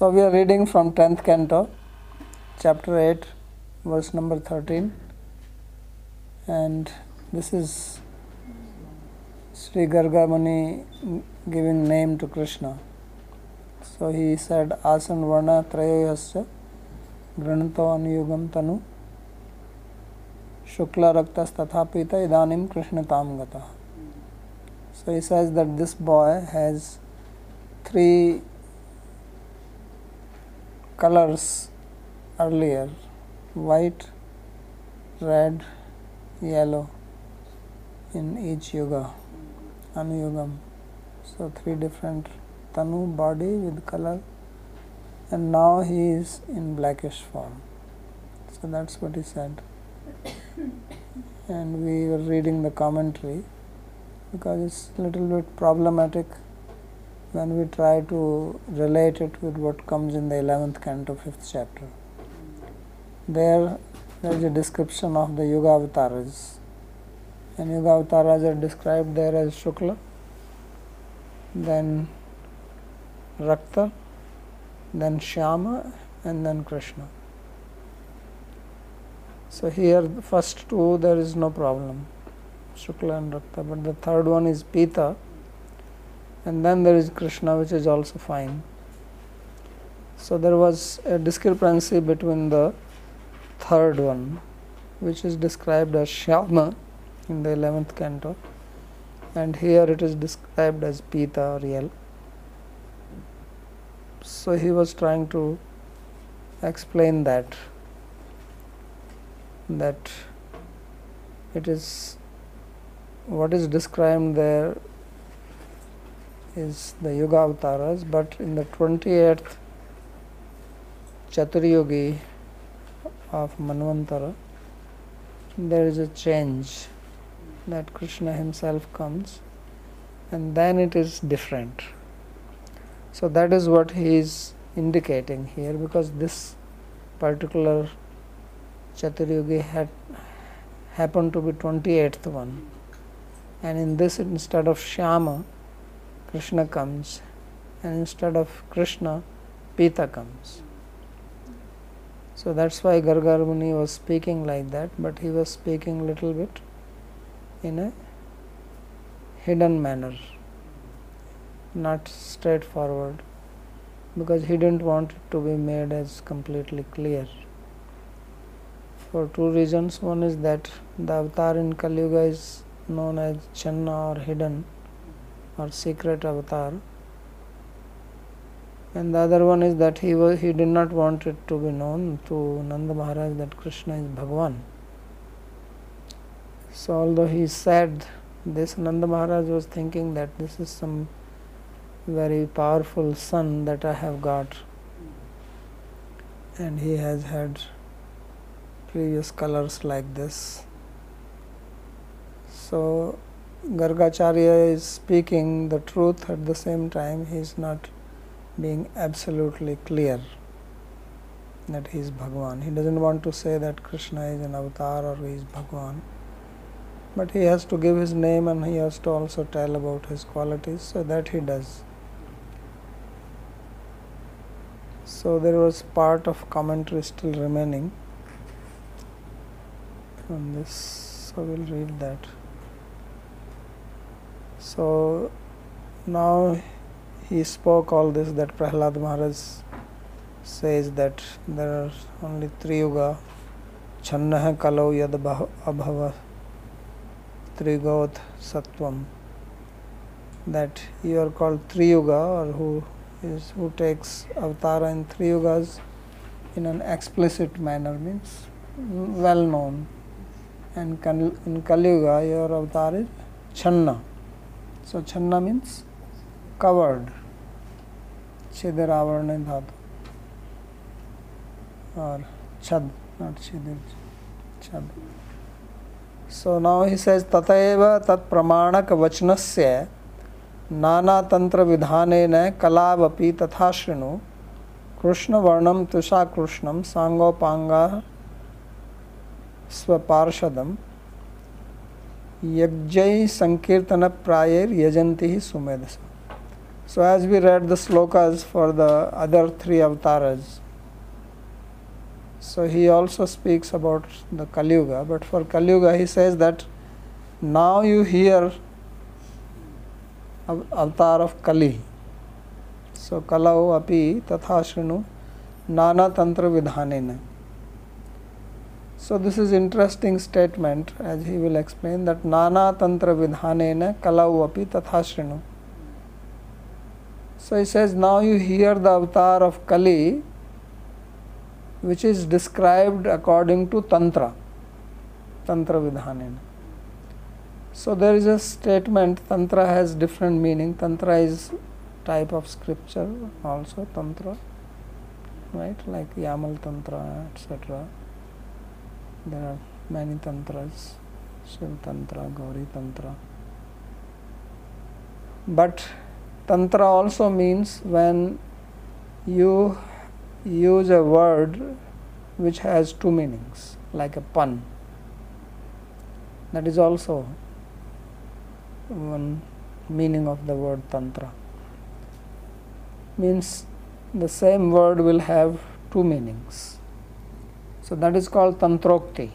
So we are reading from 10th canto, chapter 8, verse number 13. And this is Sri Garga Muni giving name to Krishna. So he said, Asan Varna Trayoyasya Granto Anuyugam Tanu Shukla Raktas Tathapita Idanim Krishna Tam Gata. So he says that this boy has three colors earlier white, red, yellow in each yuga anuyugam. So, three different tanu body with color, and now he is in blackish form. So, that's what he said. and we were reading the commentary because it's a little bit problematic when we try to relate it with what comes in the 11th canto, 5th chapter. There, there is a description of the Yuga avatars, and Yuga avatars are described there as Shukla, then Rakta, then Shyama, and then Krishna. So, here, the first two, there is no problem, Shukla and Rakta, but the third one is Pita and then there is Krishna which is also fine. So there was a discrepancy between the third one which is described as Shyama in the 11th canto and here it is described as Pita or Yel. So he was trying to explain that that it is what is described there is the Yuga avatars, but in the 28th Chaturyugi of Manvantara, there is a change that Krishna himself comes and then it is different. So that is what he is indicating here because this particular Chaturyugi had happened to be 28th one and in this instead of Shyama Krishna comes, and instead of Krishna, Pita comes. So that's why Garga Muni was speaking like that, but he was speaking little bit in a hidden manner, not straightforward, because he didn't want it to be made as completely clear. For two reasons. One is that the avatar in Kali Yuga is known as Channa or hidden or secret avatar and the other one is that he was he did not want it to be known to Nanda Maharaj that Krishna is Bhagwan. So although he said this Nanda Maharaj was thinking that this is some very powerful son that I have got and he has had previous colors like this. So Gargacharya is speaking the truth at the same time he is not being absolutely clear that he is Bhagwan. He doesn't want to say that Krishna is an avatar or he is Bhagwan. But he has to give his name and he has to also tell about his qualities, so that he does. So there was part of commentary still remaining on this, so we'll read that. So now he spoke all this that Prahlad Maharaj says that there are only three yuga Channah Kalau Yad Abhava Trigot Sattvam. That you are called Three Yuga or who is who takes avatara in three yugas in an explicit manner means well known. And in Kali Yuga your avatar is Channa so Channa means covered छिदिर आवरण धातु और छद not छिदिर छद so now he says ततएव तत्प्रमाणक वचन से नाना तंत्र विधान कलावपि तथा शृणु कृष्णवर्णम तुषा कृष्णम सांगोपांगा स्वपार्षदम यज्ञ संकीर्तन प्रायर यजंती ही सुमेधस So, as we read the slokas for the other three avatars, so he also speaks about the Kali Yuga, but for Kali Yuga he says that now you hear avatar of Kali. So, Kalau api tatha shrinu nana tantra vidhanena. So, this is interesting statement as he will explain that nana tantra vidhanena kalau api tatha. So he says, now you hear the avatar of Kali, which is described according to Tantra, Tantra Vidhanena. So there is a statement, Tantra has different meaning. Tantra is type of scripture also, Tantra, right? Like Yamal Tantra, etc. There are many Tantras, Shiv Tantra, Gauri Tantra. But Tantra also means when you use a word which has two meanings, like a pun. That is also one meaning of the word Tantra. Means the same word will have two meanings. So that is called Tantrokti.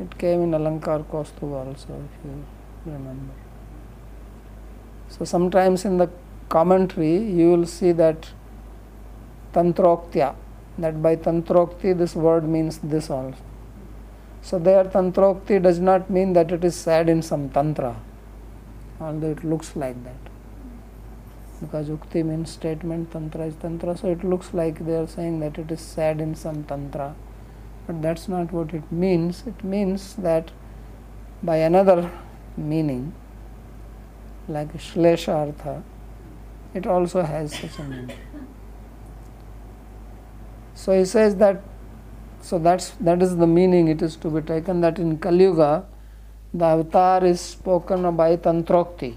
It came in Alankar Kaustubha also, if you remember. So sometimes in the commentary you will see that tantroktya, that by tantrokti this word means this also. So there tantrokti does not mean that it is said in some tantra, although it looks like that. Because ukti means statement, tantra is tantra, so it looks like they are saying that it is said in some tantra. But that's not what it means. It means that by another meaning, like Shlesha Artha, it also has such a meaning. So he says that, so that's that is the meaning it is to be taken that in Kali Yuga, the avatar is spoken by Tantrokti.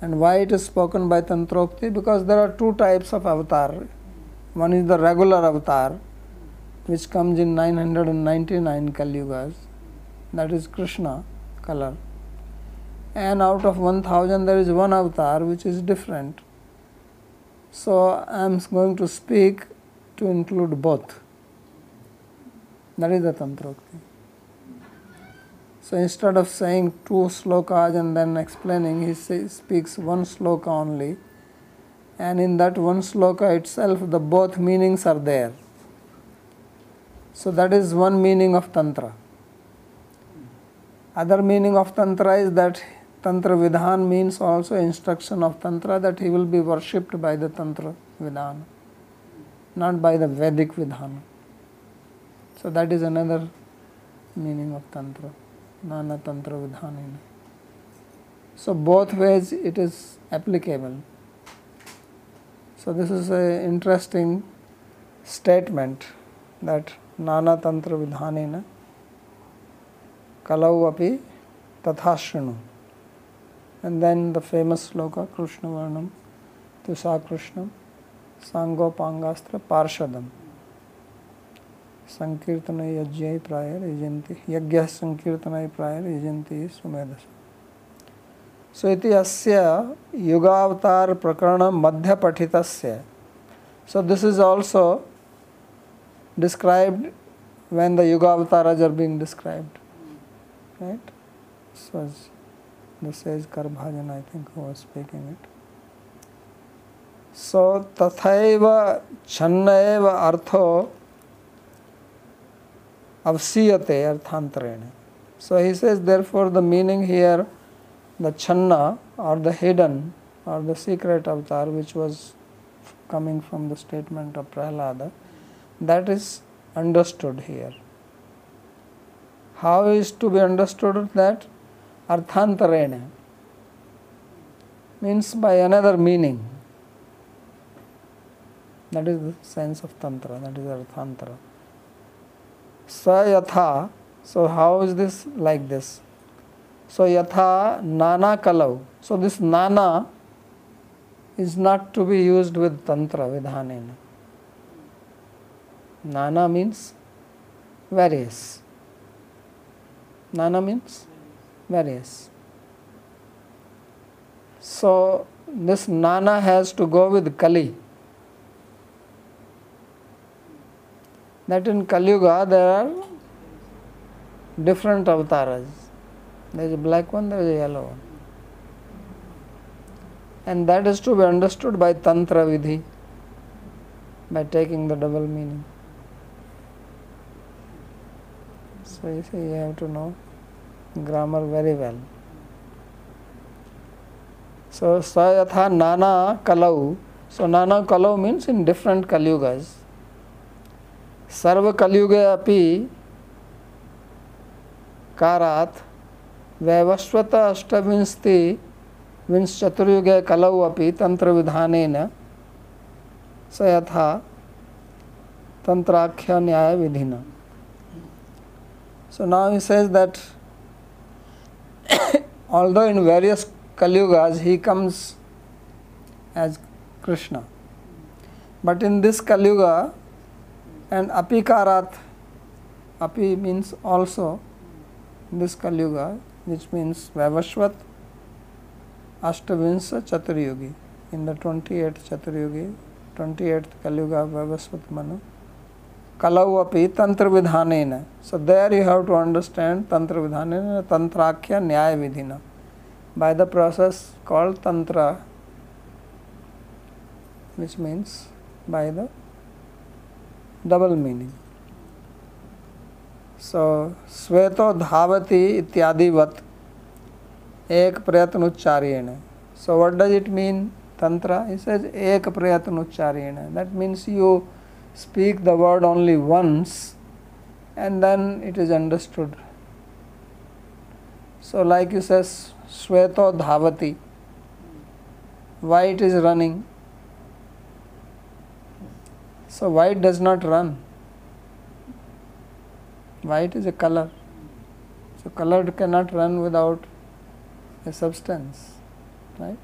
And why it is spoken by Tantrokti? Because there are two types of avatar. One is the regular avatar, which comes in 999 Kali Yugas, that is Krishna color and out of 1000 there is one avatar which is different. So I am going to speak to include both. That is the. So instead of saying two slokas and then explaining, he speaks one sloka only. And in that one sloka itself, the both meanings are there. So that is one meaning of Tantra. Other meaning of Tantra is that Tantra Vidhan means also instruction of Tantra that he will be worshipped by the Tantra Vidhan, not by the Vedic Vidhan. So that is another meaning of Tantra, Nana Tantra Vidhanina. So both ways it is applicable. So this is an interesting statement that नानातन्त्रविधानेन कलौ अभी तथा शृणु। And then the famous श्लोक कृष्णवर्णम तुषा कृष्ण सांगोपांगास्त्र, पार्षद। संकीर्तन यज्ञ प्राय यजंती यज्ञ संकीर्तन प्राय यजंती सुमेधस। सो इति अस्य युगावतार प्रकरण मध्य पठित so this is also described when the yuga avatars are being described right so the sage Karbhajan, I think, who was speaking it. So, tathaiva channaiva artho avsiyate arthantarene. So, he says, therefore, the meaning here, the channa or the hidden or the secret avatar, which was coming from the statement of Prahlada, that is understood here. How is to be understood that? Arthantarena means by another meaning. That is the sense of Tantra, that is Arthantara. Sa yatha, so how is this like this? So yatha nana kalau. So this nana is not to be used with Tantra Vidhanena. Nana means various. Nana means various. So this Nana has to go with Kali. That in Kali Yuga there are different avatars. There is a black one, there is a yellow one. And that is to be understood by Tantra Vidhi, by taking the double meaning. So you see, you have to know grammar very well. So Sayatha Nana Kalau. So Nana Kalau means in different Kalyugas. Sarva Kalyuga api कारात् वैवस्वत अष्टविंशति विंश चतुर्युगे कलौ अपि तन्त्रविधानेन स यथा तन्त्राख्य न्याय विधिना So now he says that although in various Kalyugas he comes as Krishna, but in this Kalyuga and Apikarat, Api means also this Kalyuga, which means Vavashvat Ashtavinsha Chaturyugi. In the 28th Chaturyugi, 28th Kalyuga Vavasvat Manu. कलवपि तंत्र विधान so there you have to understand तंत्र विधान तंत्राख्य न्याय विधि by the process call तंत्र which means by the double meaning so श्वेतो धावती इत्यादिवत एक प्रयत्न उच्चारेण so what does it mean तंत्र इस एक प्रयत्न उच्चारेण that means you speak the word only once and then it is understood so like you says shveto dhavati white is running so white does not run White is a color. So color cannot run without a substance, right?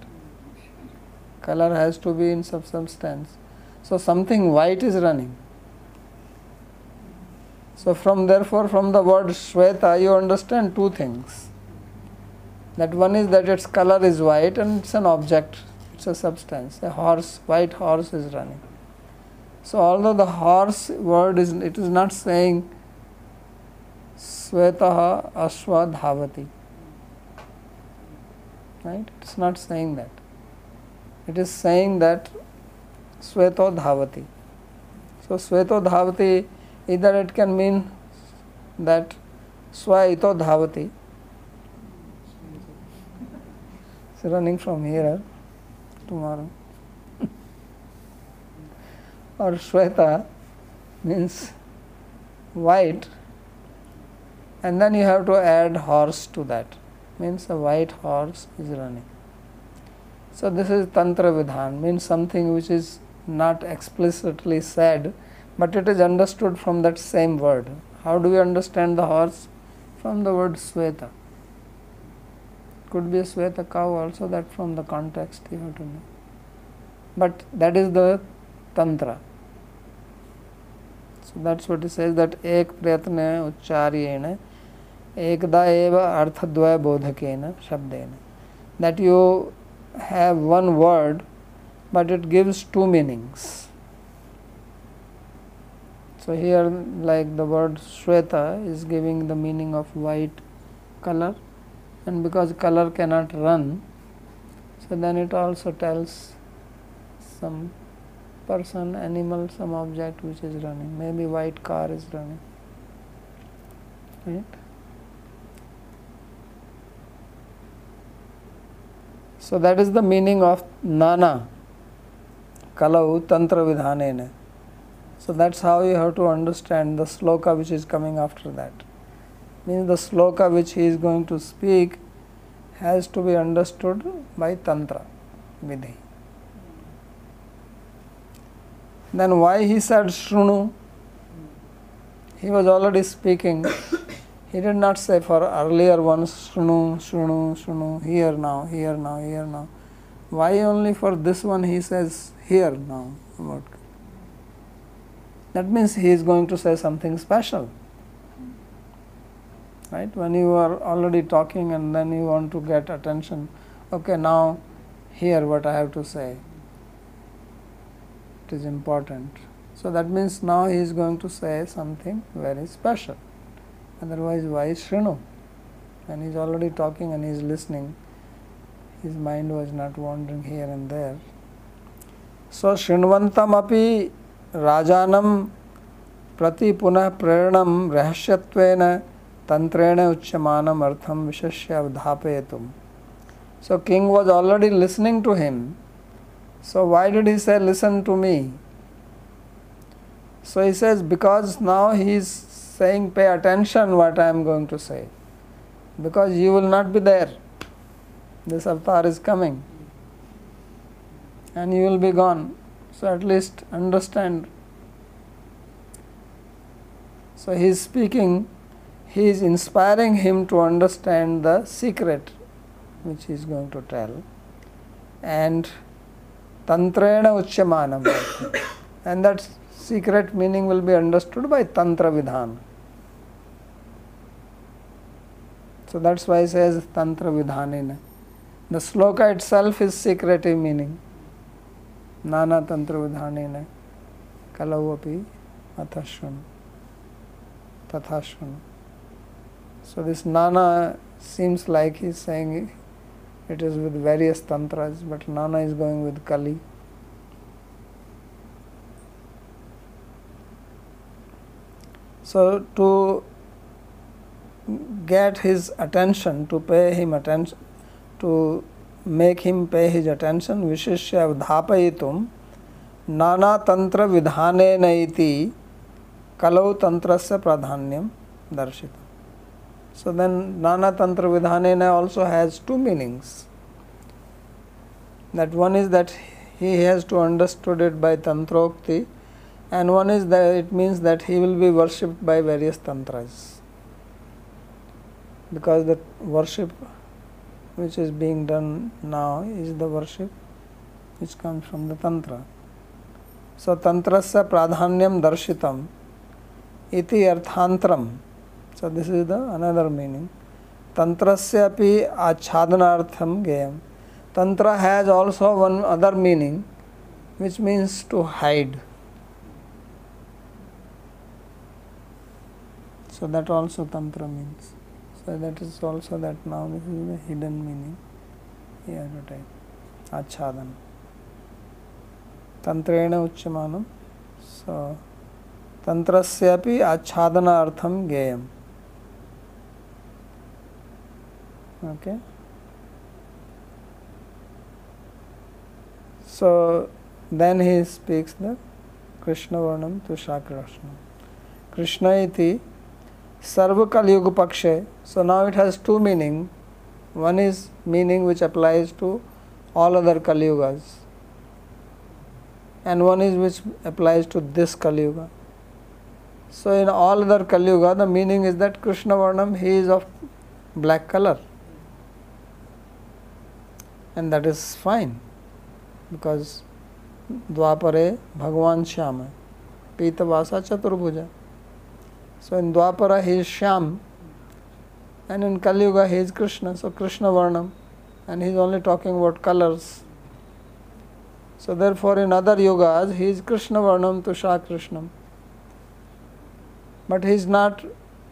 Color has to be in some substance. So something white is running. So from therefore from the word Shweta you understand two things. That one is that its color is white and it's an object, it's a substance. A horse, white horse is running. So although the horse word is it is not saying Swetah Ashwa Dhavati. Right? It's not saying that. It is saying that Sveto Dhavati. So Sveto Dhavati, either it can mean that Swaito Dhavati. It's running from here tomorrow. or Shweta means white and then you have to add horse to that means a white horse is running so this is tantra vidhan means something which is not explicitly said but it is understood from that same word how do we understand the horse from the word sweta could be a sweta cow also that from the context you have to know but that is the tantra so that's what it says that ek prayatna uchcharyena एकदा एव अर्थद्वय बोधकेन शब्देन that you have one word but it gives two meanings. So here like the word shweta is giving the meaning of white color and because color cannot run so then it also tells some person animal some object which is running. Maybe white car is running right? So that is the meaning of Nana Kalau Tantra Vidhanena. So that's how you have to understand the sloka which is coming after that. Means the sloka which he is going to speak has to be understood by Tantra Vidhi. Then why he said Shrunu? He was already speaking he did not say for earlier ones, Shrunu, Shrunu, Shrunu, here now, here now, here now. Why only for this one he says here now about that means he is going to say something special. Right? When you are already talking and then you want to get attention, okay, now hear what I have to say. It is important. So that means now he is going to say something very special. Otherwise, why Shrinu? And he is already talking and he is listening. His mind was not wandering here and there. So Shrinvantam api Rajanam prati punah preranam rahasyatvena tantrena uchyamanam artham vishashya avdhapayatum. So king was already listening to him. So why did he say listen to me? So he says because now he is saying pay attention what I am going to say. Because you will not be there. This avatar is coming. And you will be gone. So at least understand. So he is speaking he is inspiring him to understand the secret which he is going to tell. And tantrena uchyamanam. And that secret meaning will be understood by tantra vidhan. So that's why he says tantra vidhanena. The sloka itself is secretive meaning नाना तंत्र विधान कलौ अभी अथ शुन तथा शुन so this Nana seems like he saying it is with various तंत्र but नाना इज़ गोइंग विद कली so to get his attention to pay him attention to make him pay his attention विशिष्य धापयितुम नाना तंत्र विधाने नैति, कलौ तंत्र से प्राधान्यम दर्शित सो देन नाना तंत्र विधाने also has two meanings that one is that he has to understood it by तंत्रोक्ति and one is that it means that he will be worshipped by various तंत्र because the worship which is being done now is the worship which comes from the tantra. So tantrasya pradhanyam darshitam iti arthantram so this is the another meaning. Tantrasya api achhadanartham gayam. Tantra has also one other meaning which means to hide. So that also tantra means. so that is also that now this is the hidden meaning here have to type achadan api उच्यमानम artham तंत्रस्यापि okay so then he speaks the krishna varnam to shakrashna krishna iti सर्व युग पक्षे so now it has two meaning one is meaning which applies to all other कलयुगज and one is which applies to this Kalyug so in all other Kalyug the meaning is that Krishna वर्णम he is of black colour and that is fine because Dwapar भगवान श्याम है पीतवासा चतुर्भुजा So in Dwapara he is Shyam and in Kali Yuga he is Krishna, so Krishna Varnam and he is only talking about colors. So therefore in other yugas he is Krishna Varnam to Shah Krishnam. But he is not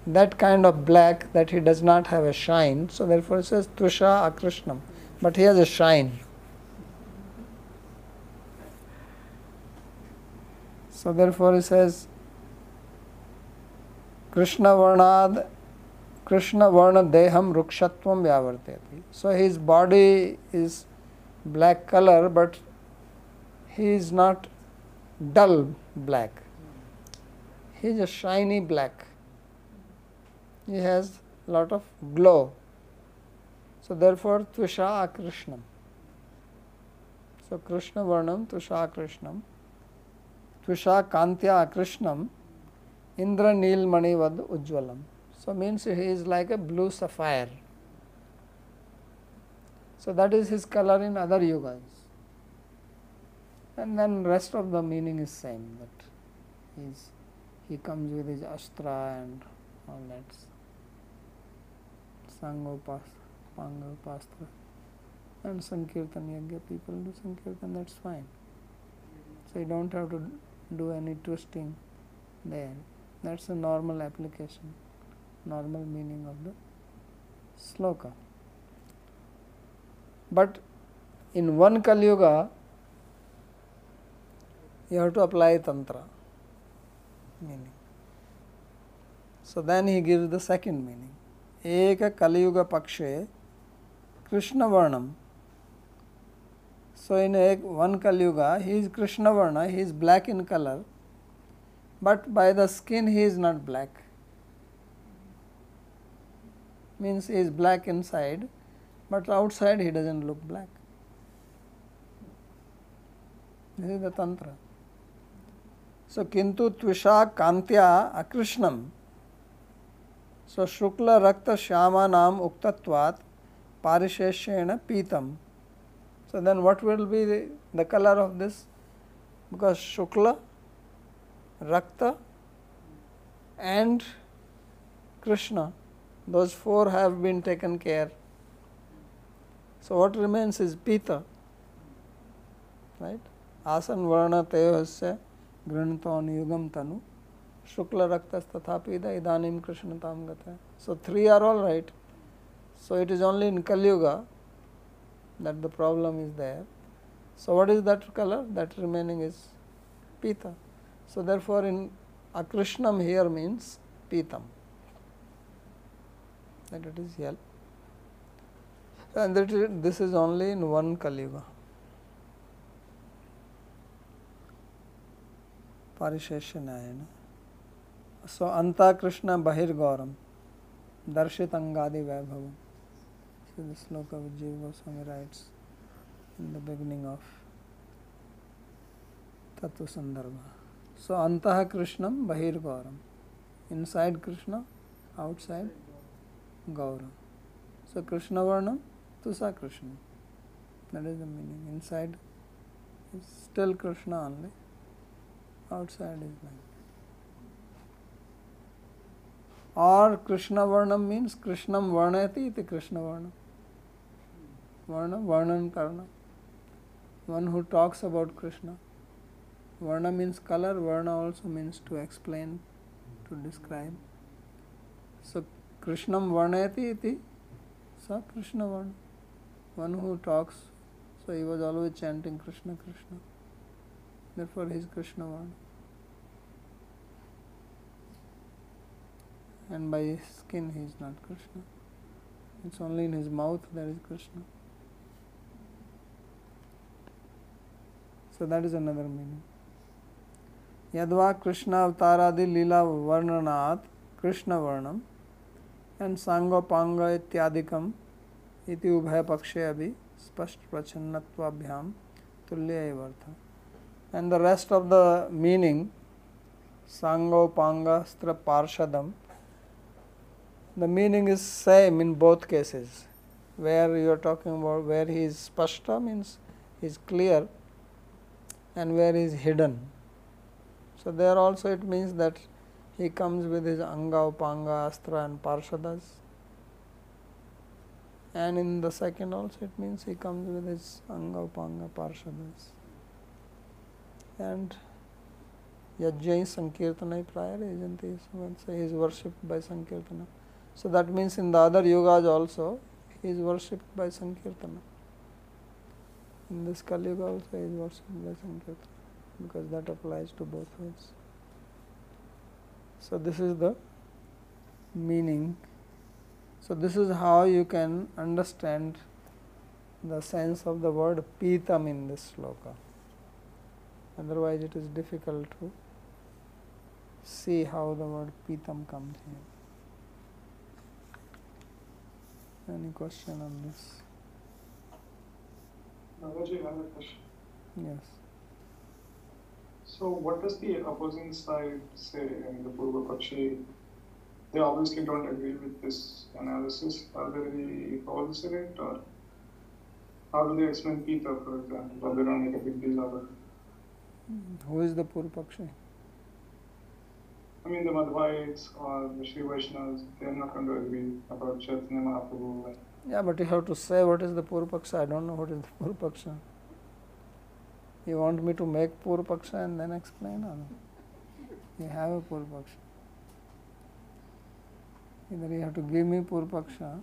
that kind of black that he does not have a shine, so therefore it says Tusha Akrishnam but he has a shine. So therefore he says Krishna वर्णाद कृष्ण वर्ण देहम वृक्षत्व व्यावर्ते so his body is black colour but he is not dull black he is a shiny black he has lot of glow so therefore tussah कृष्णम सो कृष्ण वर्णम तुषा कृष्णम तुषा कांत्या कृष्णम Indra Nilmani Vad Ujwalam. So means he is like a blue sapphire. So that is his color in other yugas. And then rest of the meaning is same that he's, he comes with his astra and all that. Sangopas. Panga Pastra. and Sankirtan Yagya people do Sankirtan, that's fine. So you don't have to do any twisting there. That's a normal application, normal meaning of the sloka. But in one Kali Yuga, you have to apply Tantra meaning. So then he gives the second meaning. Eka Kaliyuga Pakshe Krishna Varnam. So in a, one Kaliyuga, he is Krishna Varna, he is black in color, but by the skin he is not black. Means he is black inside, but outside he doesn't look black. This is the Tantra. So, kintu tvisha kantya akrishnam. So, shukla rakta shyama nam uktatvat parisheshena pitam. So, then what will be the, the color of this? Because shukla, Rakta and Krishna. Those four have been taken care. So what remains is Pita. Right? Asan Varna Teohasya Granaton Yugam Tanu Shukla rakta Tathapida Idanim Krishna Tamgata. So three are all right. So it is only in Kali Yuga that the problem is there. So what is that color? That remaining is Pita. So therefore in akrishnam here means pitam that it is yellow and that this is only in one kali yuga न्यायन so अंता कृष्ण बहिर्गौरम दर्शित अंगादि So the sloka which Jiva Goswami writes in the beginning of Tattva Sandarbha. Krishnam Bahir Gauram. Inside Krishna, outside Gaura. So Krishna Varnam, Tusa Krishna. That is the meaning. Inside is still Krishna only. outside is like or krishna varnam means krishnam varnati iti krishna varna varna varnan karna one who talks about krishna varna means color varna also means to explain to describe so krishnam varnati iti sa krishna varna one who talks so he was always chanting krishna krishna therefore he is krishna varna and by his skin he is not Krishna. It's only in his mouth there is Krishna. So that is another meaning. Yadva Krishna Avtaradi Lila Varnanat Krishna Varnam and Sangopanga Ityadikam iti ubhaya pakshe abhi spasht prachannattvabhyam tulya evartha. And the rest of the meaning Sangopanga Stra Parshadam the meaning is same in both cases where you are talking about where he is spashta means he is clear and where he is hidden so there also it means that he comes with his anga upanga astra and parshadas. And in the second also it means he comes with his anga upanga parshadas. And yajjai sankirtana prior he? So he is worshipped by sankirtana. So that means in the other yugas also he is worshipped by Sankirtana. In this Kali Yuga also he is worshipped by Sankirtana because that applies to both ways. So this is the meaning. So this is how you can understand the sense of the word pitam in this sloka. Otherwise it is difficult to see how the word pitam comes here. Any question on this? I have a question. Yes. So, what does the opposing side say in the Purva Pakshi? They obviously don't agree with this analysis. Are they any holes in it, or how do they explain Pita, for example, or they don't make a big deal of it? Hmm, who is the Purpakshi? I mean, the Madhvaites or the Sri Vaishnavas, they're not going to agree about Chaitanya Mahaprabhu. Yeah, but you have to say what is the Purpaksha. I don't know what is the Purpaksha. You want me to make Purpaksha and then explain? Or you have a Purpaksha. Either you have to give me Purpaksha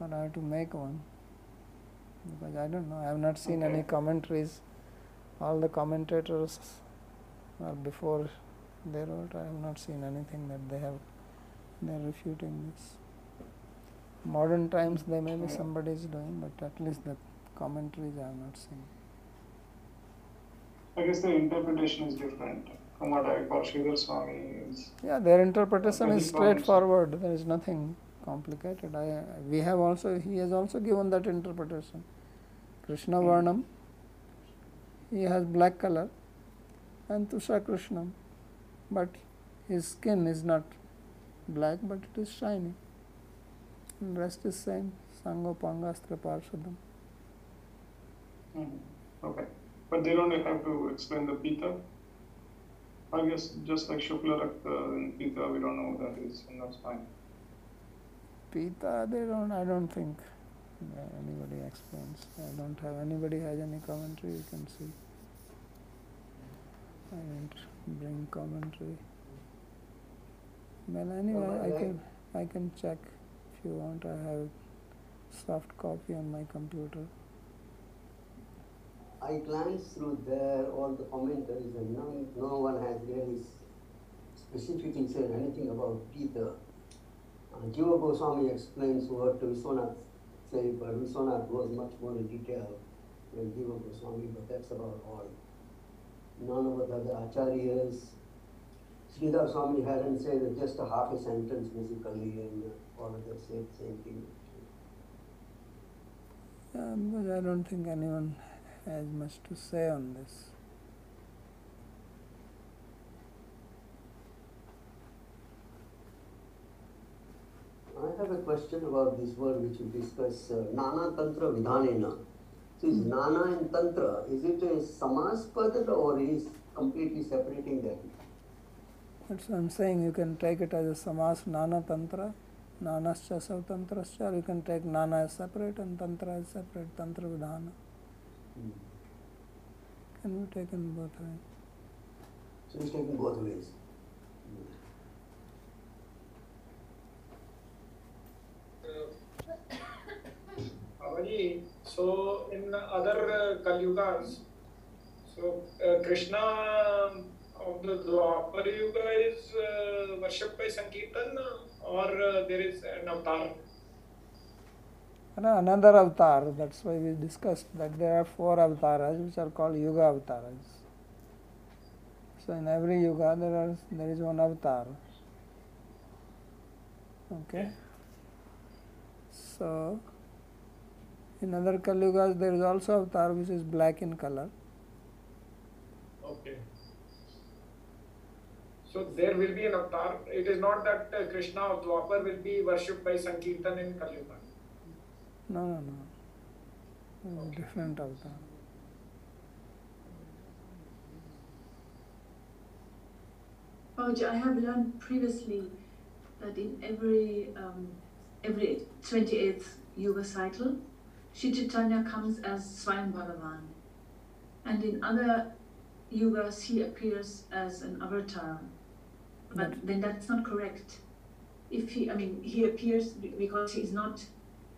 or I have to make one. Because I don't know, I have not seen any commentaries. All the commentators are before they wrote, I have not seen anything that they have, they are refuting this. Modern times, there may be somebody is doing, but at least the commentaries I have not seen. I guess the interpretation is different from what I call Sridhar Swami is. Yeah, their interpretation is straightforward. There is nothing complicated. I, we have also, he has also given that interpretation. Krishna Hmm. Varnam, he has black color, and Tusha Krishnam, but his skin is not black, but it is shiny. And rest is same. Sangopangastra Parshadam. Mhm. Okay, but they don't have to explain the Pita. I guess just like Shukla Rakta and Pita, we don't know what that is, and that's fine. Pita, they don't, I don't think uh, anybody explains. I don't have, anybody has any commentary, you can see. I didn't bring commentary. Well, anyway, I I can, I can check if you want. I have soft copy on my computer. I glanced through there, all the commentaries, and no, no one has really specifically said anything about Pita. Uh, Jiva Goswami explains what Vishwanath said, but Vishwanath goes much more in detail than Jiva Goswami, but that's about all. None of the other acharyas. Sridhar Swami hadn't said just a half a sentence basically, and all of them said same thing. Yeah, because I don't think anyone has much to say on this. I have a question about this word which we discuss, uh, Nana Tantra Vidhanena. So is Nana and Tantra, is it a samas Samaspada or is completely separating them? That's what I'm saying. You can take it as a samas nana tantra, nanascha tantrascha, or you can take nana as separate and tantra as separate, tantra vidhana. Hmm. Can be taken both ways. So it's taken both ways. Babaji, so in other uh, Kalyugas, so uh, Krishna of the Dwapar Yuga is uh, worshipped by Sankirtan or uh, there is an avatar? Another avatar, that's why we discussed that there are four avatars which are called Yuga avatars. So in every Yuga there are there is one avatar. Okay. So in other Kalyugas there is also avatar which is black in color. Okay. So there will be an avatar. It is not that uh, Krishna of Dwapar will be worshipped by Sankirtan in Kalyuga. No, no, no. There is a different avatar. Babaji, I have learned previously that in every um, every 28th yuga cycle, Shri Chaitanya comes as Swayam Bhagavan. And in other yugas, he appears as an avatar. But then that's not correct. If he, I mean, he appears be- because he's not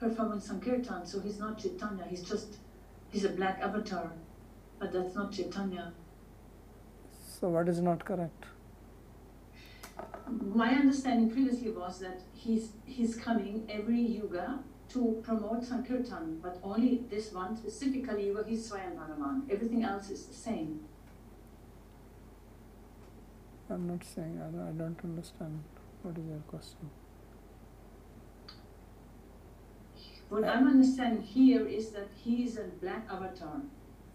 performing Sankirtan, so he's not Chaitanya, he's just, he's a black avatar. But that's not Chaitanya. So what is not correct? My understanding previously was that he's he's coming every yuga to promote Sankirtan, but only this one specifically yuga he's Swayam Bhagavan. Everything else is the same. I'm not saying, I don't, I don't understand. What is your question? What I'm understanding here is that he is a black avatar,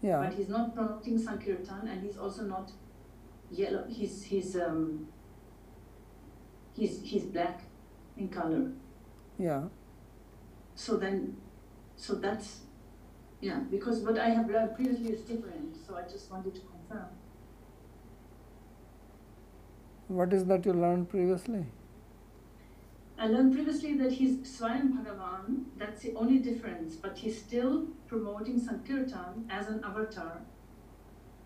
Yeah, but he's not promoting Sankirtan, and he's also not yellow. He's he's um he's he's black in color. yeah. So then, so that's yeah. Because what I have learned previously is different. So I just wanted to confirm. What is that you learned previously? I learned previously that he's Swayam Bhagavan, that's the only difference, but he's still promoting Sankirtan as an avatar.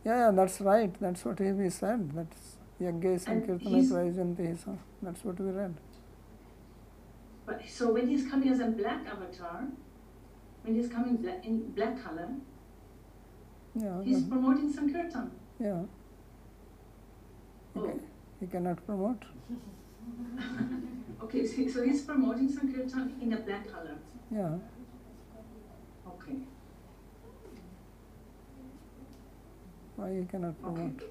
Yeah, yeah, that's right. That's what he said. That's Yagya Sankirtana he's- Prayajanti That's what we read. But so when he's coming as a black avatar, when he's coming black, in black color, Yeah, he's promoting Sankirtan. yeah. Oh. He, Oh, he cannot promote. okay, so, so he's promoting Sankirtan in a black color. Yeah. Okay, Why he cannot okay. promote?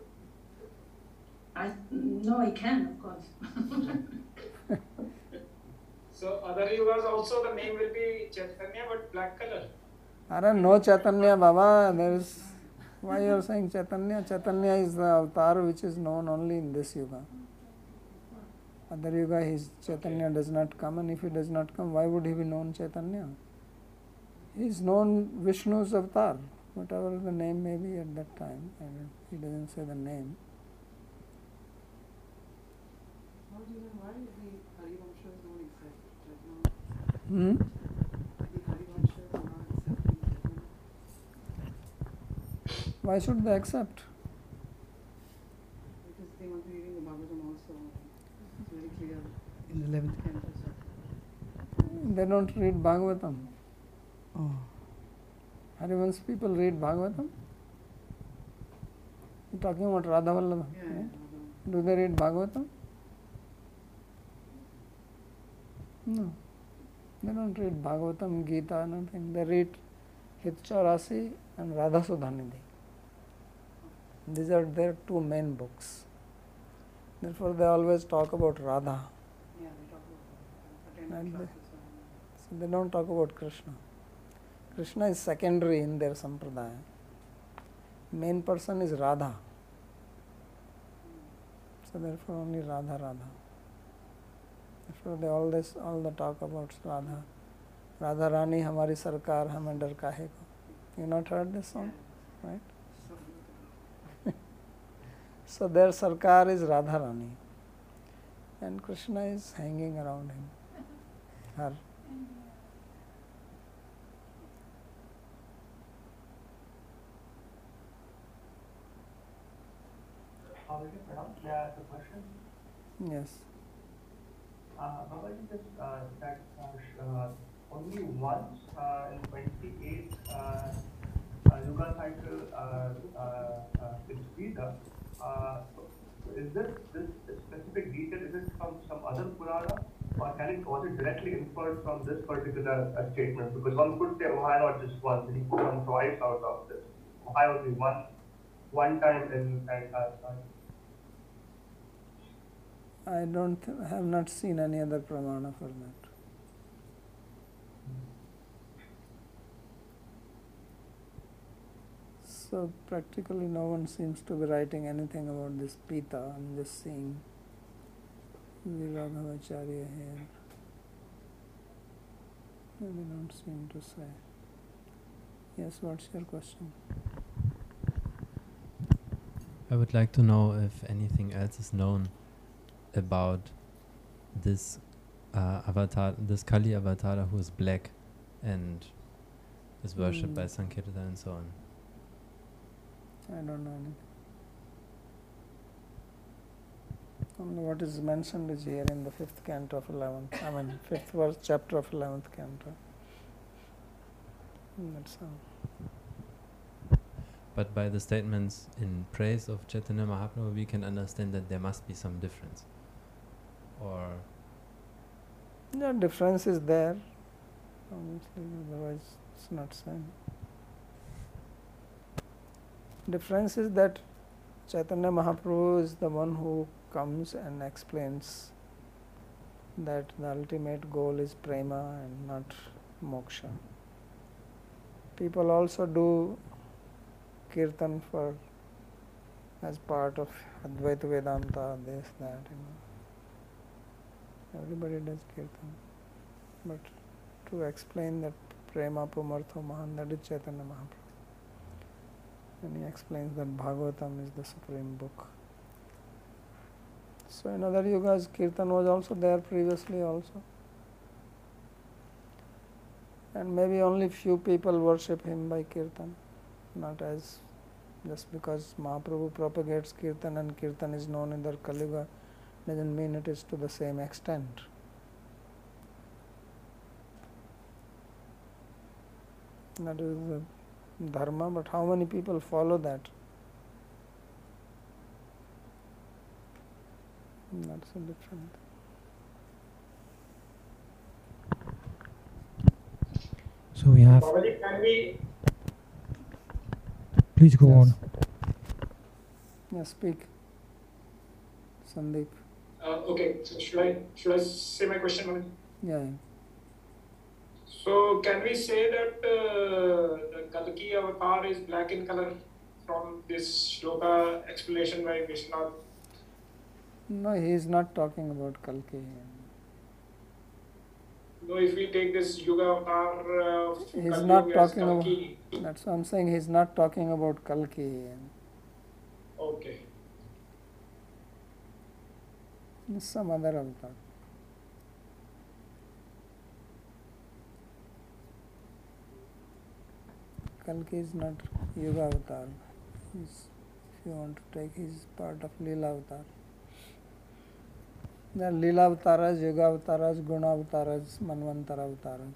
I no, I can, of course. So other yugas also the name will be Chaitanya but black color. Are no Chaitanya Baba. There is why you are saying Chaitanya? Chaitanya is the avatar which is known only in this yuga. Other yuga, his Chaitanya does not come, and if he does not come, why would he be known Chaitanya? He is known Vishnu's avatar, whatever the name may be at that time. And he doesn't say the name. How do you know why the Harivanshas don't accept Chaitanya? Hmm? The Harivanshas are not accepting Chaitanya. Why should they accept? Because they want to be reading the Bhagavatam also. It's very clear. In the 11th Canto, so. They don't read Bhagavatam. Oh. Harivansh people read Bhagavatam. You're talking about Radha Vallabha. Yeah, right? Bhagavatam. Do they read Bhagavatam? No. They don't read Bhagavatam, Gita, nothing. They read Hit Chaurasi and Radha Sudhanidhi. These are their two main books. Therefore, they always talk about Radha. And So they don't talk about Krishna. Krishna is secondary in their sampradaya. Main person is Radha. So therefore only Radha Radha. Therefore they always all the talk about Radha. Radha Rani हमारी सरकार हमें डर काहे को. You not heard this song? Right? So their sarkar is Radha Rani. And Krishna is hanging around him. Her. May I ask a question? Yes. Uh, Babaji, this, uh, that, uh, only once, uh, in twenty-eight, uh, uh, Yuga cycle, uh, uh, uh, is Veda, uh, so is this, this specific detail, is it from some other Purana? Or can it, was it directly inferred from this particular uh, statement? Because one could say, why not just once, and he on twice out of this? Why only one, one time in, and, uh, I don't th- have not seen any other pramana for that. So practically no one seems to be writing anything about this Pita. I'm just seeing Viraraghavacharya here. They don't seem to say. Yes, what's your question? I would like to know if anything else is known about this uh, avatar, this Kali avatar who is black and is worshipped by Mm. Sankirtan and so on. I don't know anything. What is mentioned is here in the fifth canto of eleventh. I mean fifth verse chapter of eleventh canto. That's all. But by the statements in praise of Chaitanya Mahaprabhu, we can understand that there must be some difference. Or Yeah, difference is there. Obviously, otherwise it's not same. Difference is that Chaitanya Mahaprabhu is the one who comes and explains that the ultimate goal is prema and not moksha. People also do kirtan for as part of Advaita Vedanta, this, that, you know. Everybody does kirtan. But to explain that prema pumartho mahan, Chaitanya Mahaprabhu. And he explains that Bhagavatam is the supreme book. So, in other yugas, Kirtan was also there previously also and maybe only few people worship him by Kirtan, not as just because Mahaprabhu propagates Kirtan and Kirtan is known in the Kali doesn't mean it is to the same extent. That is the dharma, but how many people follow that? That's a different. So we have. Babaji, Please go Yes. on. Yeah, speak. Sandeep. Uh, okay, so should I should I say my question? Babaji? Yeah. yeah. So can we say that uh, the Kalki avatar is black in color from this shloka explanation by Vishwanath? No, he is not talking about Kalki. No, if we take this Yuga avatar uh, He's Kali not talking about. Kalki, That's what I'm saying. He's not talking about Kalki. okay. Some other avatar. Kalki is not Yuga avatar. He's, if you want to take, he's part of Leela avatar. There are Leela avatars, Yuga avatars, Guna avatars, Manvantara avatars.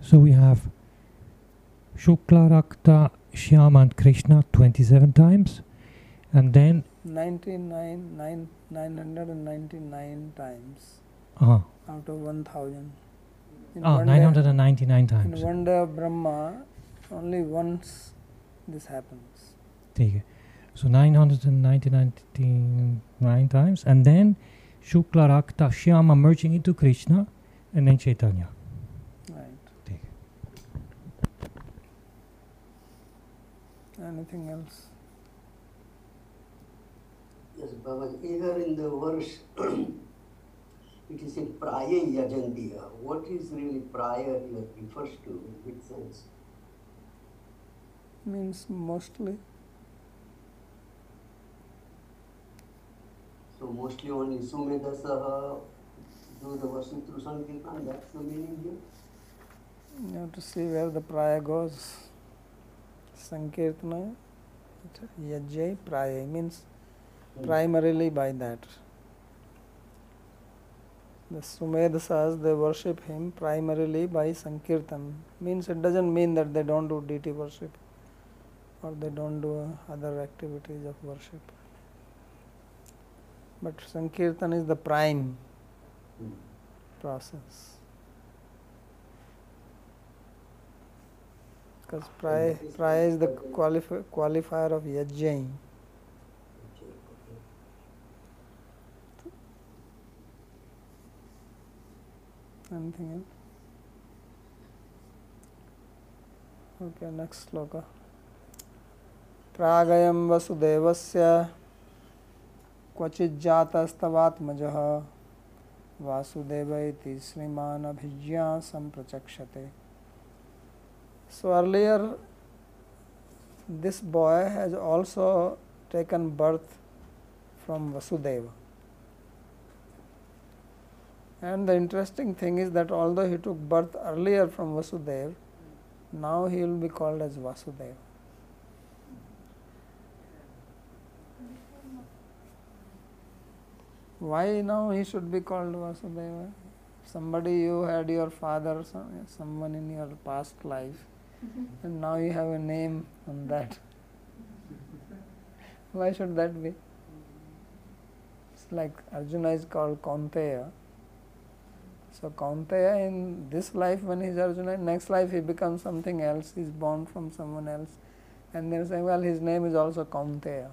So we have Shukla Rakta Shyam and Krishna 27 times, and then 99, nine, 999 times uh, out of 1000. In ah, one day- 999 In one day of Brahma, only once this happens tegen. So 999 times. And then Shukla Rakta Shyama merging into Krishna and then Chaitanya. Right. Anything else? Yes, Bhagavad, Either in the verse, it is a praya yajandiya. What is really praya here refers to? In which sense? Means mostly. So mostly only Sumedasaha do the worship through Sankirtan, that's the meaning here? You have to see where the praya goes. Sankirtana, Yajay, praya means primarily by that. The Sumedasas, they worship him primarily by Sankirtan. Means it doesn't mean that they don't do deity worship or they don't do uh, other activities of worship. But Sankirtan is the prime Hmm. process. Because praya, praya is the qualifi- qualifier of yajna. Okay, okay. Anything else? Okay, next sloka. प्रागयं वसुदेवस्य क्वचिज्जातस्तवात्मजः Vasudev इति श्रीमान् अभिज्ञा सम्प्रचक्षते So earlier this boy has also taken birth from Vasudeva. And the interesting thing is that although he took birth earlier from Vasudeva, now he will be called as Vasudeva. Why now he should be called Vasudeva? Somebody you had your father, some- someone in your past life, and now you have a name on that. Why should that be? It's like Arjuna is called Kaunteya. So Kaunteya in this life when he is Arjuna, next life he becomes something else, he's born from someone else. And they are saying, well, his name is also Kaunteya.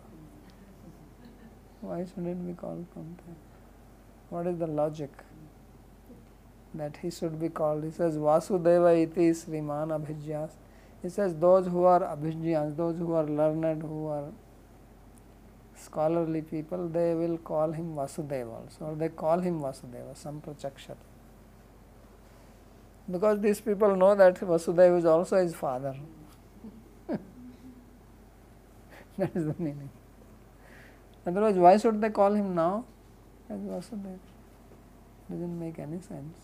Why should it be called Kaunteya? What is the logic? That he should be called. He says, Vasudeva iti Sriman Abhijyas. He says, those who are Abhijyas, those who are learned, who are scholarly people, they will call him Vasudeva also, or they call him Vasudeva, Samprachakshat. Because these people know that Vasudeva is also his father. that is the meaning. Otherwise, why should they call him now? As Vasudeva. Doesn't make any sense.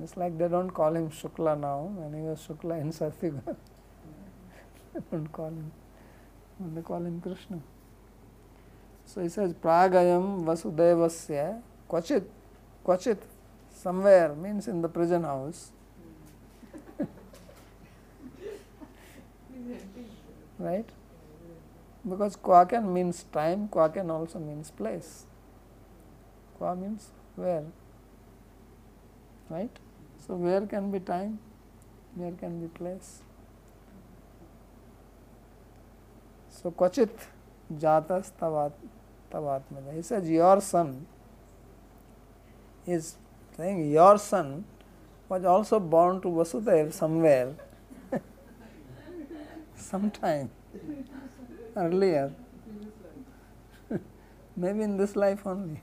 Just like they don't call him Shukla now, when he was Shukla in Satyuga. they don't call him. They call him Krishna. So he says, Pragayam Vasudevasya Kvachit, Kvachit, somewhere means in the prison house. right? Because Kwakan means time, Kwakan also means place. Kwa means where. Right? So where can be time? Where can be place? So Kvachit Jatas Tavat Tavatmada. He says your son is saying your son was also born to Vasudeva somewhere, sometime earlier, maybe in this life only.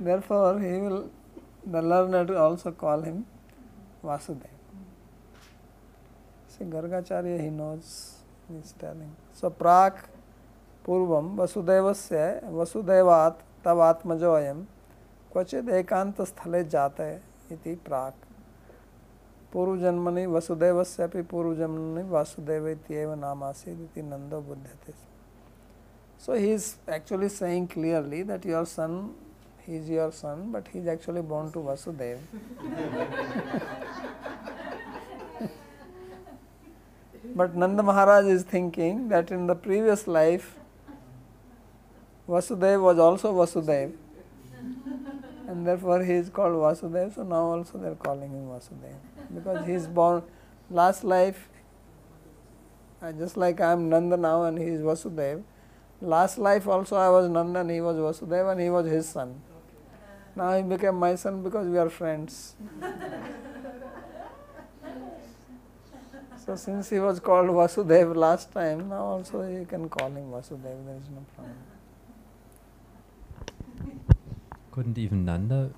Therefore, he will, the learned also call him Vasudeva. See, Gargacharya, he knows, he is telling. So, Prak Purvam पूर्वं वसुदेवस्य वसुदेवात् तव आत्मजोऽयं क्वचित् एकान्तस्थले जाते इति प्राक् पूर्वजन्मनि वसुदेवस्यापि पूर्वजन्मनि वासुदेव इत्येव नाम आसीत् इति नन्दो बुध्यते So he is actually saying clearly that your son, is your son, but he is actually born to Vasudeva. but Nanda Maharaj is thinking that in the previous life, Vasudeva was also Vasudeva, and therefore he is called Vasudeva. So now also they are calling him Vasudeva because he is born last life. uh, just like I am Nanda now and he is Vasudeva. Last life also I was Nanda and he was Vasudeva and he was his son. Now he became my son because we are friends. so since he was called Vasudeva last time, now also you can call him Vasudeva. There is no problem. Couldn't even Nanda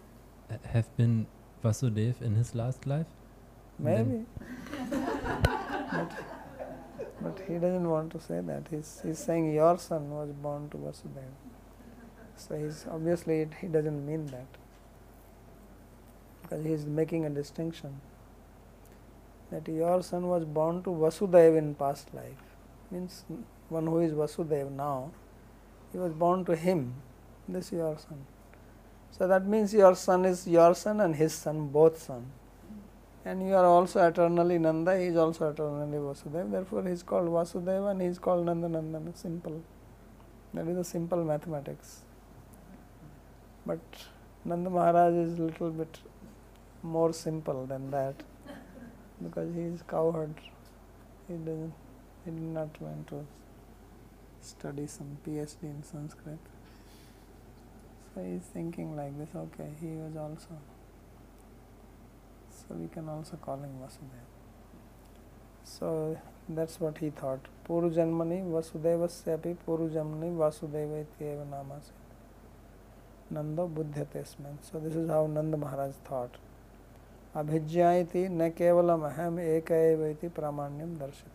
have been Vasudev in his last life? Maybe. but, but he doesn't want to say that. He's, he's saying your son was born to Vasudeva. So he's obviously it, he doesn't mean that. Because he is making a distinction. That your son was born to Vasudeva in past life. Means one who is Vasudeva now, he was born to him. This is your son. So that means your son is your son and his son, both son and you are also eternally Nanda, he is also eternally Vasudeva. Therefore, he is called Vasudeva and he is called Nanda Nandana. Simple. That is a simple mathematics. But Nanda Maharaj is little bit more simple than that because he is cowherd. He doesn't. He did not want to study some PhD in Sanskrit. So he is thinking like this. Okay, he was also. So we can also call him Vasudeva. So that's what he thought. Purvajanmani Vasudevasyapi Purvajanmani Vasudeva ityeva namasi. So this is how Nanda Maharaj thought. Abhijya na kevalam aham eka eva iti pramanyam darshita.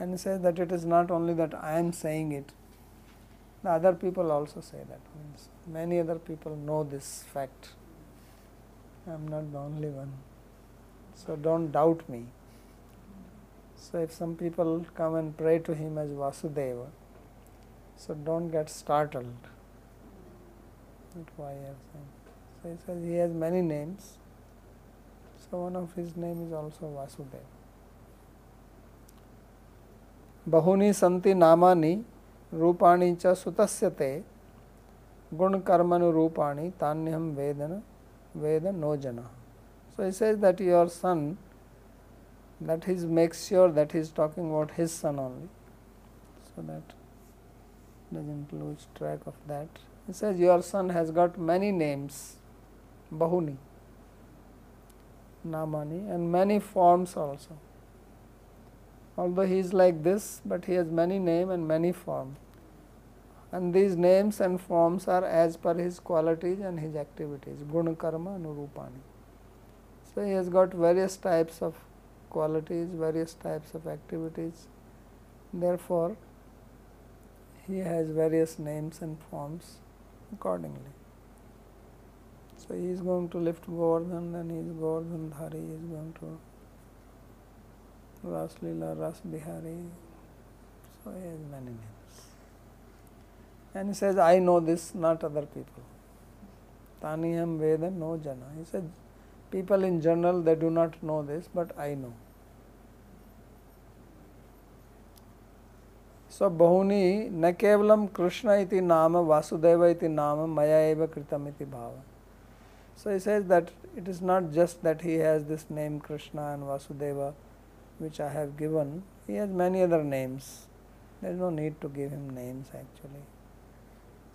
And he says that it is not only that I am saying it, the other people also say that. Means many other people know this fact. I am not the only one. So don't doubt me. So if some people come and pray to him as Vasudeva, so don't get startled. That's why. So he says he has many names. So one of his name is also Vasudeva. बहूनि सन्ति नामानि रूपाणि च सुतस्य ते गुणकर्मनुरूपाणि तान्यहं वेदन वेद no jana. So he says that your son, that he makes sure that he is talking about his son only. So that doesn't lose track of that. He says your son has got many names, Bahuni, Namani, and many forms also. Although he is like this, but he has many name and many form. And these names and forms are as per his qualities and his activities. Guna karma anurupani. So he has got various types of qualities, various types of activities. Therefore, he has various names and forms accordingly. So he is going to lift Govardhan, then he is Govardhan Dhari, he is going to Ras Lila, Ras Bihari. So he has many names. And he says, I know this, not other people. Taniham Veda no jana. He said, people in general they do not know this, but I know. सो बहुनी न केवल कृष्ण इति नाम, वासुदेव इति नाम मयाव कृतम इति भाव। So is that it is not just that he has this name Krishna and Vasudev which I have given he has many other names there is no need to give him names actually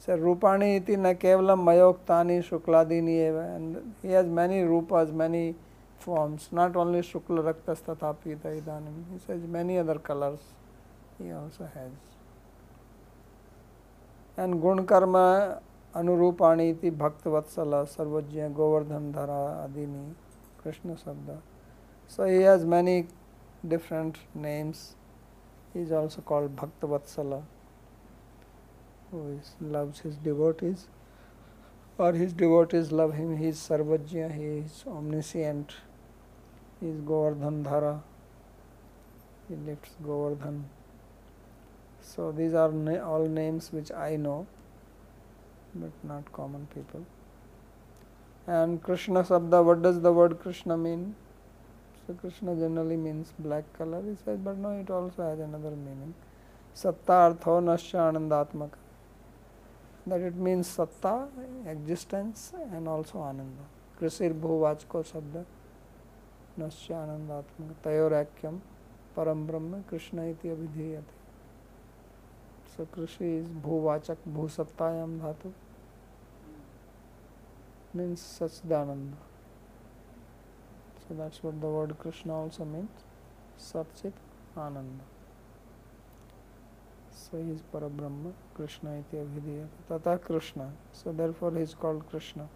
so Rupani इति न केवल मयोक्ता शुक्लादीनी एव and he has many roop has many forms not only शुक्ल रक्त तथा पीता इधानी many other colours he also has. And gun karma इति भक्त वत्सल सर्वज्ञ गोवर्धन धरा adini krishna sabda so he has many different names he is also called bhakta vatsala who is, loves his devotees or his devotees love him he is sarvajya he is omniscient he is govardhan dhara he lifts govardhan so these are na all names which i know but not common people. And Krishna Sabda, what does the word Krishna mean? So Krishna generally means black color, he says, but no, it also has another meaning. Satta artho nasya anandatmaka. That it means satta, existence, and also ananda. Krisir bhuvachko sabda nasya anandatmaka. Tayorakyam param brahma Krishna iti abhidhiyate. So कृषि is भूवाचक भूसत्तायाम धातु। Means Sachidanand word Krishna also means sachid anand. So his Para Brahma Krishna तथा Krishna. So therefore he's called Krishna.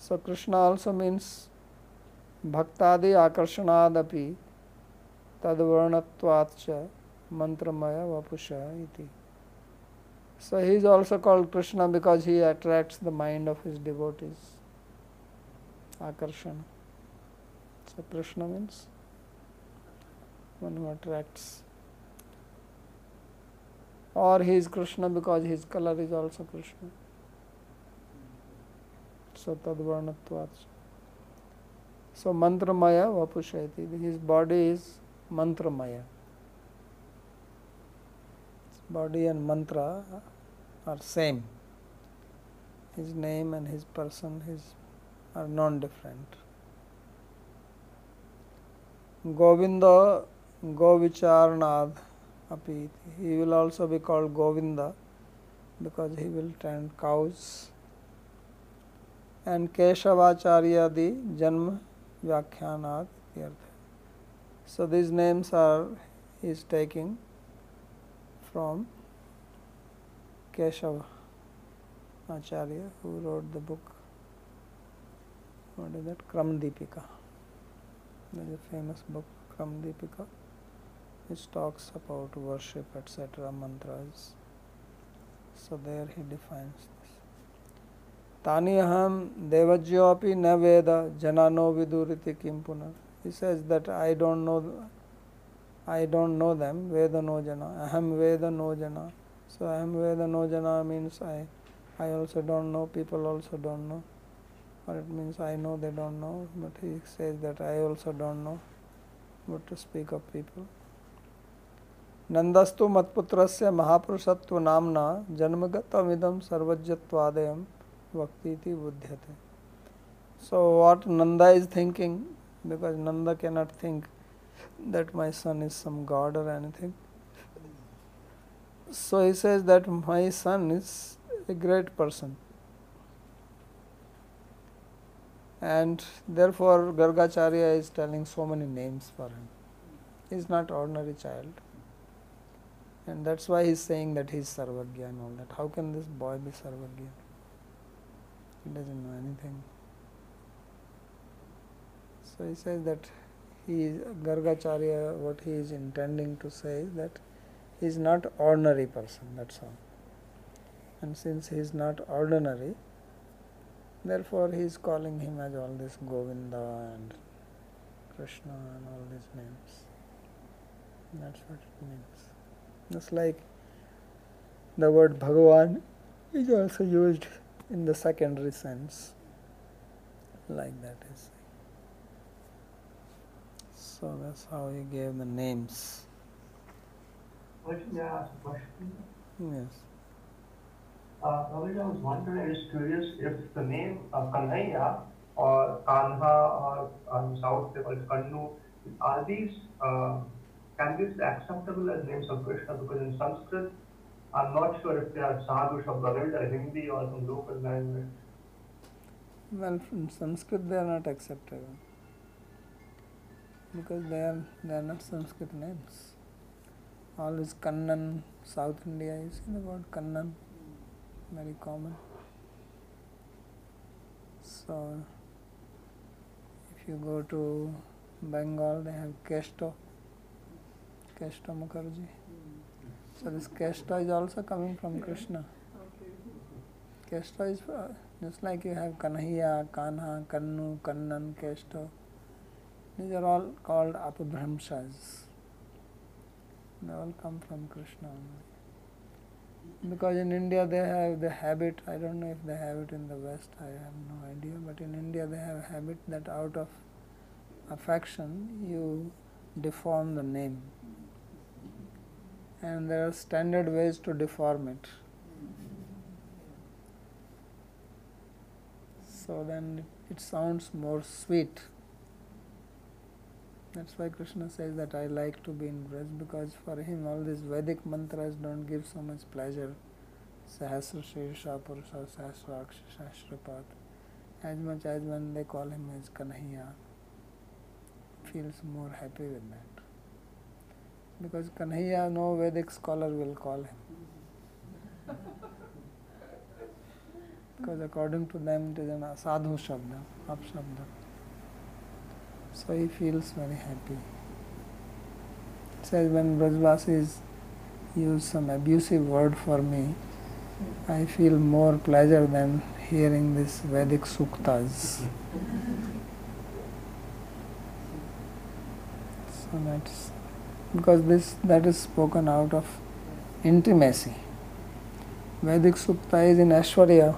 So Krishna also means भक्तादि आकर्षणादपि तद्वर्णत्वाच्च Tadvarnatvatcha Mantramaya Vapusha iti. So he is also called Krishna because he attracts the mind of his devotees. Akarshana. So Krishna means one who attracts. Or he is Krishna because his color is also Krishna. So Tadvarnatvat. So Mantramaya Vapushayati. His body is Mantramaya body and mantra are same. His name and his person his are non-different. Govinda Govicharnad api. He will also be called Govinda because he will tend cows. And Keshavacharya the Janma Vyakhyanad. So these names are he is taking from Keshava Acharya who wrote the book what is that? Kram Deepika. There is a famous book Kram Deepika which talks about worship etc mantras. So there he defines this. Tani aham devajyopi na veda janano viduriti kim puna he says that I don't know I don't know them, Veda no jana, Aham Veda no jana. So Aham Veda no jana means I, I also don't know, people also don't know. Or it means I know they don't know, but he says that I also don't know, but to speak of people. नंदस्तु मत्पुत्रस्य महापुरुषत्व नामना जन्मगतमिदं सर्वज्ञत्वादयं वक्ति बुध्यते So what Nanda is thinking, because Nanda cannot think that my son is some god or anything. So he says that my son is a great person. And therefore Gargacharya is telling so many names for him. He is not ordinary child. And that's why he is saying that he is Sarvagya and all that. How can this boy be Sarvagya? He doesn't know anything. So he says that he is Gargacharya what he is intending to say is that he is not ordinary person, that's all. And since he is not ordinary, therefore he is calling him as all this Govinda and Krishna and all these names. That's what it means. Just like the word Bhagavan is also used in the secondary sense, like that is. So that's how he gave the names. Question, may I ask a question? Yes. Uh, I was wondering, I was curious if the name uh, Kanhaiya or Kanha or um, South they call it Kannu, are these, uh, can these be acceptable as names of Krishna? Because in Sanskrit, I'm not sure if they are Sadhu Shabda, whether they're Hindi or some local language. Well, from Sanskrit they are not acceptable because they are they are not Sanskrit names. All is Kannan, South India, you see the word Kannan, very common. So, if you go to Bengal, they have Kesto, Kesto Mukherjee. So, this Kesto is also coming from Krishna. Kesto is uh, just like you have Kanhaiya, Kanha, Kannu, Kannan, Kesto. These are all called Apabhramshas. They all come from Krishna. Because in India they have the habit, I don't know if they have it in the West, I have no idea, but in India they have a habit that out of affection you deform the name. And there are standard ways to deform it. So then it sounds more sweet. That's why Krishna says that I like to be in Braj because for him all these Vedic mantras don't give so much pleasure. Sahasra Shirsha Purusha Sahasraksh Sahasrapat. As much as when they call him as Kanhaiya, feels more happy with that. Because Kanhaiya, no Vedic scholar will call him. because according to them it is an asadhu shabda, apshabda. So he feels very happy. Says when Brajvasis use some abusive word for me, I feel more pleasure than hearing these Vedic suktas. so that's because this that is spoken out of intimacy. Vedic sukta is in Aishwarya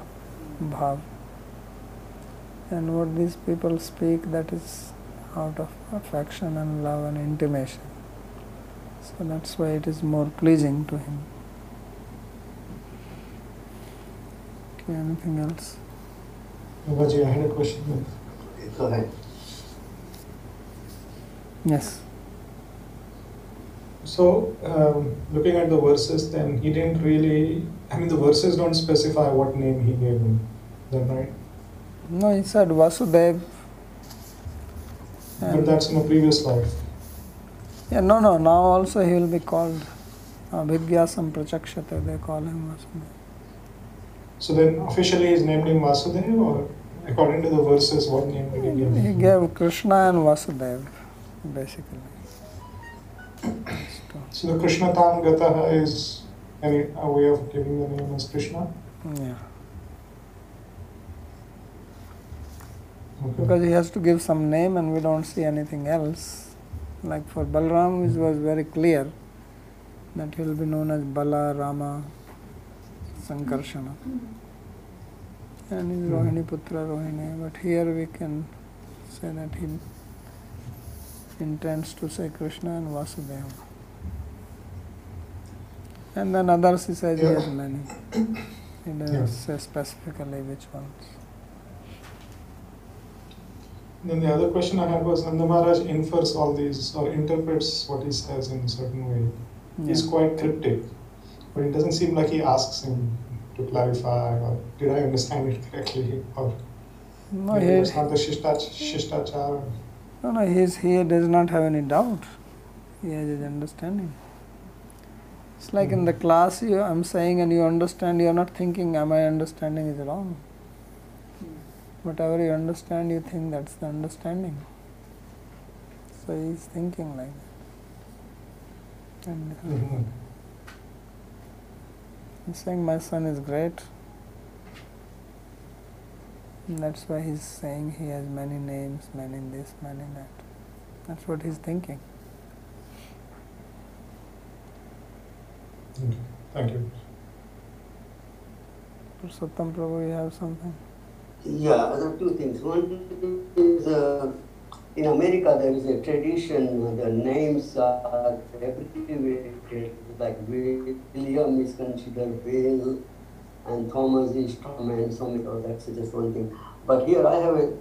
bhav. And what these people speak that is out of affection and love and intimation. So that's why it is more pleasing to him. Okay, anything else? Babaji, I had a question. Go ahead. Yes. So, um, looking at the verses, then he didn't really. I mean, the verses don't specify what name he gave him. Then, right? No, he said Vasudev. But that's in a previous life. Yeah, no, no. Now also he will be called uh, Vidyasam. They call him Vasudev. So then, officially, he's named him Vasudev, or according to the verses, what name did he give He gave Krishna and Vasudev, basically. So the Krishna Tam Gataha is any a way of giving the name as Krishna. Yeah. Okay. Because he has to give some name and we don't see anything else. Like for Balram, it was very clear that he will be known as Bala, Rama, Sankarshana. And he's hmm. Rohini Putra Rohini. But here we can say that he intends to say Krishna and Vasudeva. And then others he says he has many. He doesn't Yeah. say specifically which ones. Then the other question I had was Nanda Maharaj infers all these or interprets what he says in a certain way. He's quite cryptic, but it doesn't seem like he asks him to clarify or did I understand it correctly or No, he, it's not the shishtach- shishtachar. no, no, he, is, he does not have any doubt. He has his understanding. It's like in hmm. the class, you, I'm saying and you understand, you're not thinking, am I understanding is wrong. Whatever you understand, you think that's the understanding. So he's thinking like that. And, uh, Mhm. He's saying my son is great. And that's why he's saying he has many names, many this, many that. That's what he's thinking. Okay. Thank you. Purushottam Prabhu, you have something? Yeah, there are two things. One is uh, in America there is a tradition, the names are abbreviated, like William is considered Will, and Thomas is Tom, and so oh, that's just one thing. But here I have a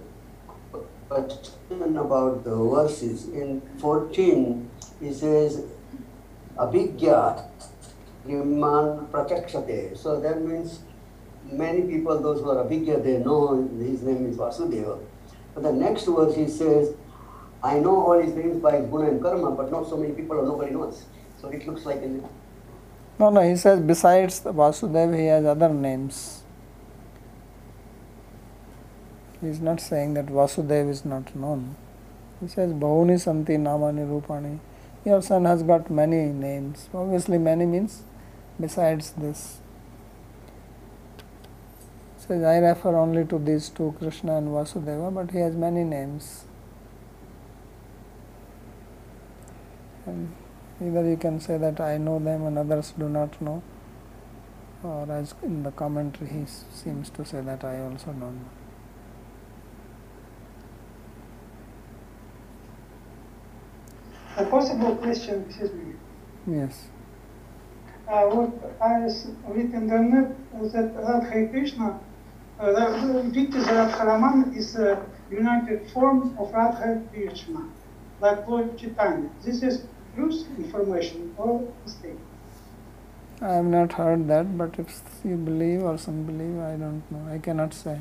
question about the verses. In 14, he says, Abhigya Iman Pratyakshate. So that means many people, those who are Abhigya, they know his name is Vasudeva. But the next verse he says, I know all his names by guna and karma, but not so many people or nobody knows. So it looks like No, no, he says besides the Vasudev, he has other names. He is not saying that Vasudeva is not known. He says Bahuni Santi Namani Rupani. Your son has got many names. Obviously, many means besides this. Says I refer only to these two, Krishna and Vasudeva, but he has many names. And either you can say that I know them and others do not know, or as in the commentary he seems to say that I also don't know. A possible question, excuse me. Yes. Uh, what I read in the net is that Radha Krishna, uh, the Victor Radharaman is a united form of Radha Krishna, like Lord Chaitanya. This is true information or mistake? I have not heard that, but if you believe or some believe, I don't know. I cannot say.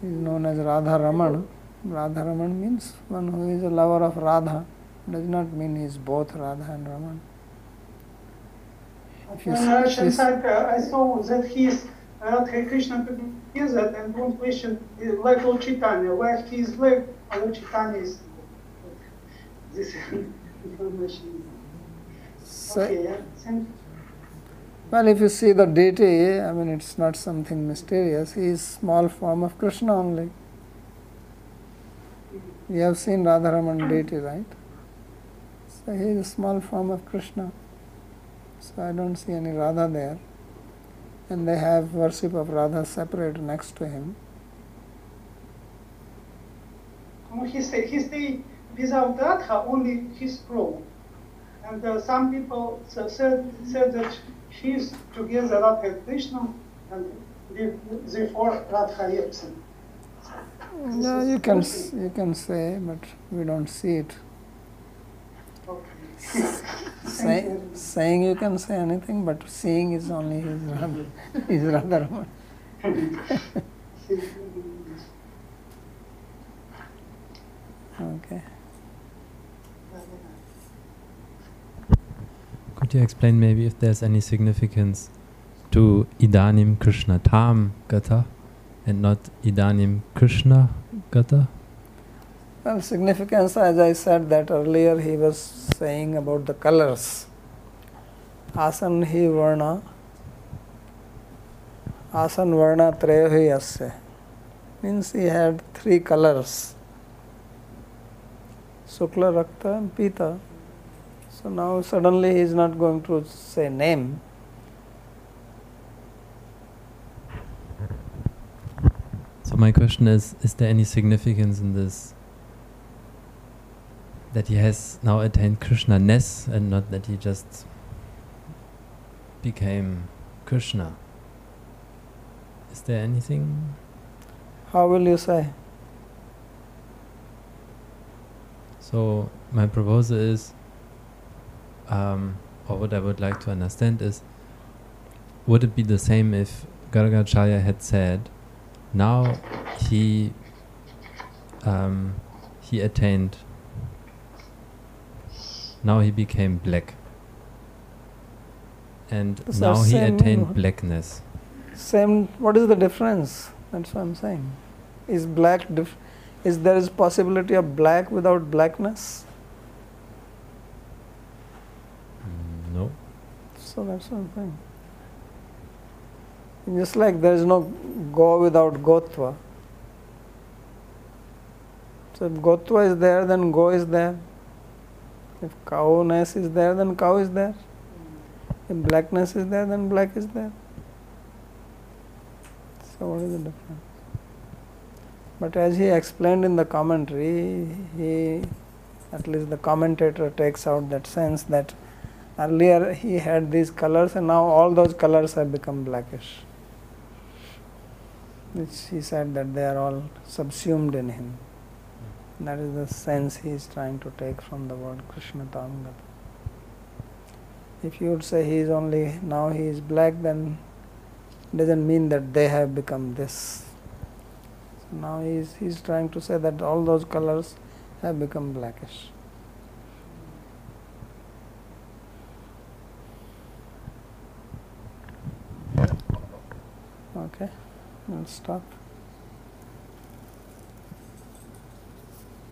He is known as Radha Raman. Radha Raman means one who is a lover of Radha. Does not mean he is both Radha and Raman. If you On s- the if Russian you s- side, uh, I saw that he is Radha Krishna together, and one question is like Lord Chaitanya, why he is or Lord Chaitanya is this information. say- Okay, yeah, thank you. Well, if you see the deity, I mean, it's not something mysterious. He is small form of Krishna only. Hmm. You have seen Radharaman deity, right? So he is a small form of Krishna. So I don't see any Radha there. And they have worship of Radha separate next to him. No, he say he say without Radha only his crow, and uh, some people said said that he is together Radha and Krishna, and the- therefore Radha absent. No, you can you can say, but we don't see it. Say, saying you can say anything, but seeing is only his his Radharaman. Okay. Could you explain maybe if there's any significance to Idanim Krishna Tam Gata and not Idanim Krishna Gata? Well, significance, as I said that earlier, he was saying about the colors. Asan hi varna, asan varna treyahi asya. Means he had three colors. Sukla, Rakta and Pita. So now suddenly he is not going to say name. So my question is, is there any significance in this? That he has now attained Krishna ness and not that he just became Krishna. Is there anything? How will you say? So my proposal is, um, or what I would like to understand is, would it be the same if Gargacharya had said, now he um, he attained, now he became black, and are now he attained blackness. Same, what is the difference? That's what I'm saying. Is black, dif- is there is possibility of black without blackness? Mm, no. So that's what I'm saying. Just like there is no go without gotva. So if gotva is there, then go is there. If cowness is there, then cow is there. If blackness is there, then black is there. So what is the difference? But as he explained in the commentary, he at least the commentator takes out that sense that earlier he had these colors and now all those colors have become blackish. Which he said that they are all subsumed in him. That is the sense he is trying to take from the word Krishna Tamgata. If you would say he is only now he is black, then it doesn't mean that they have become this. So now he is, he is trying to say that all those colors have become blackish. Okay, we'll stop.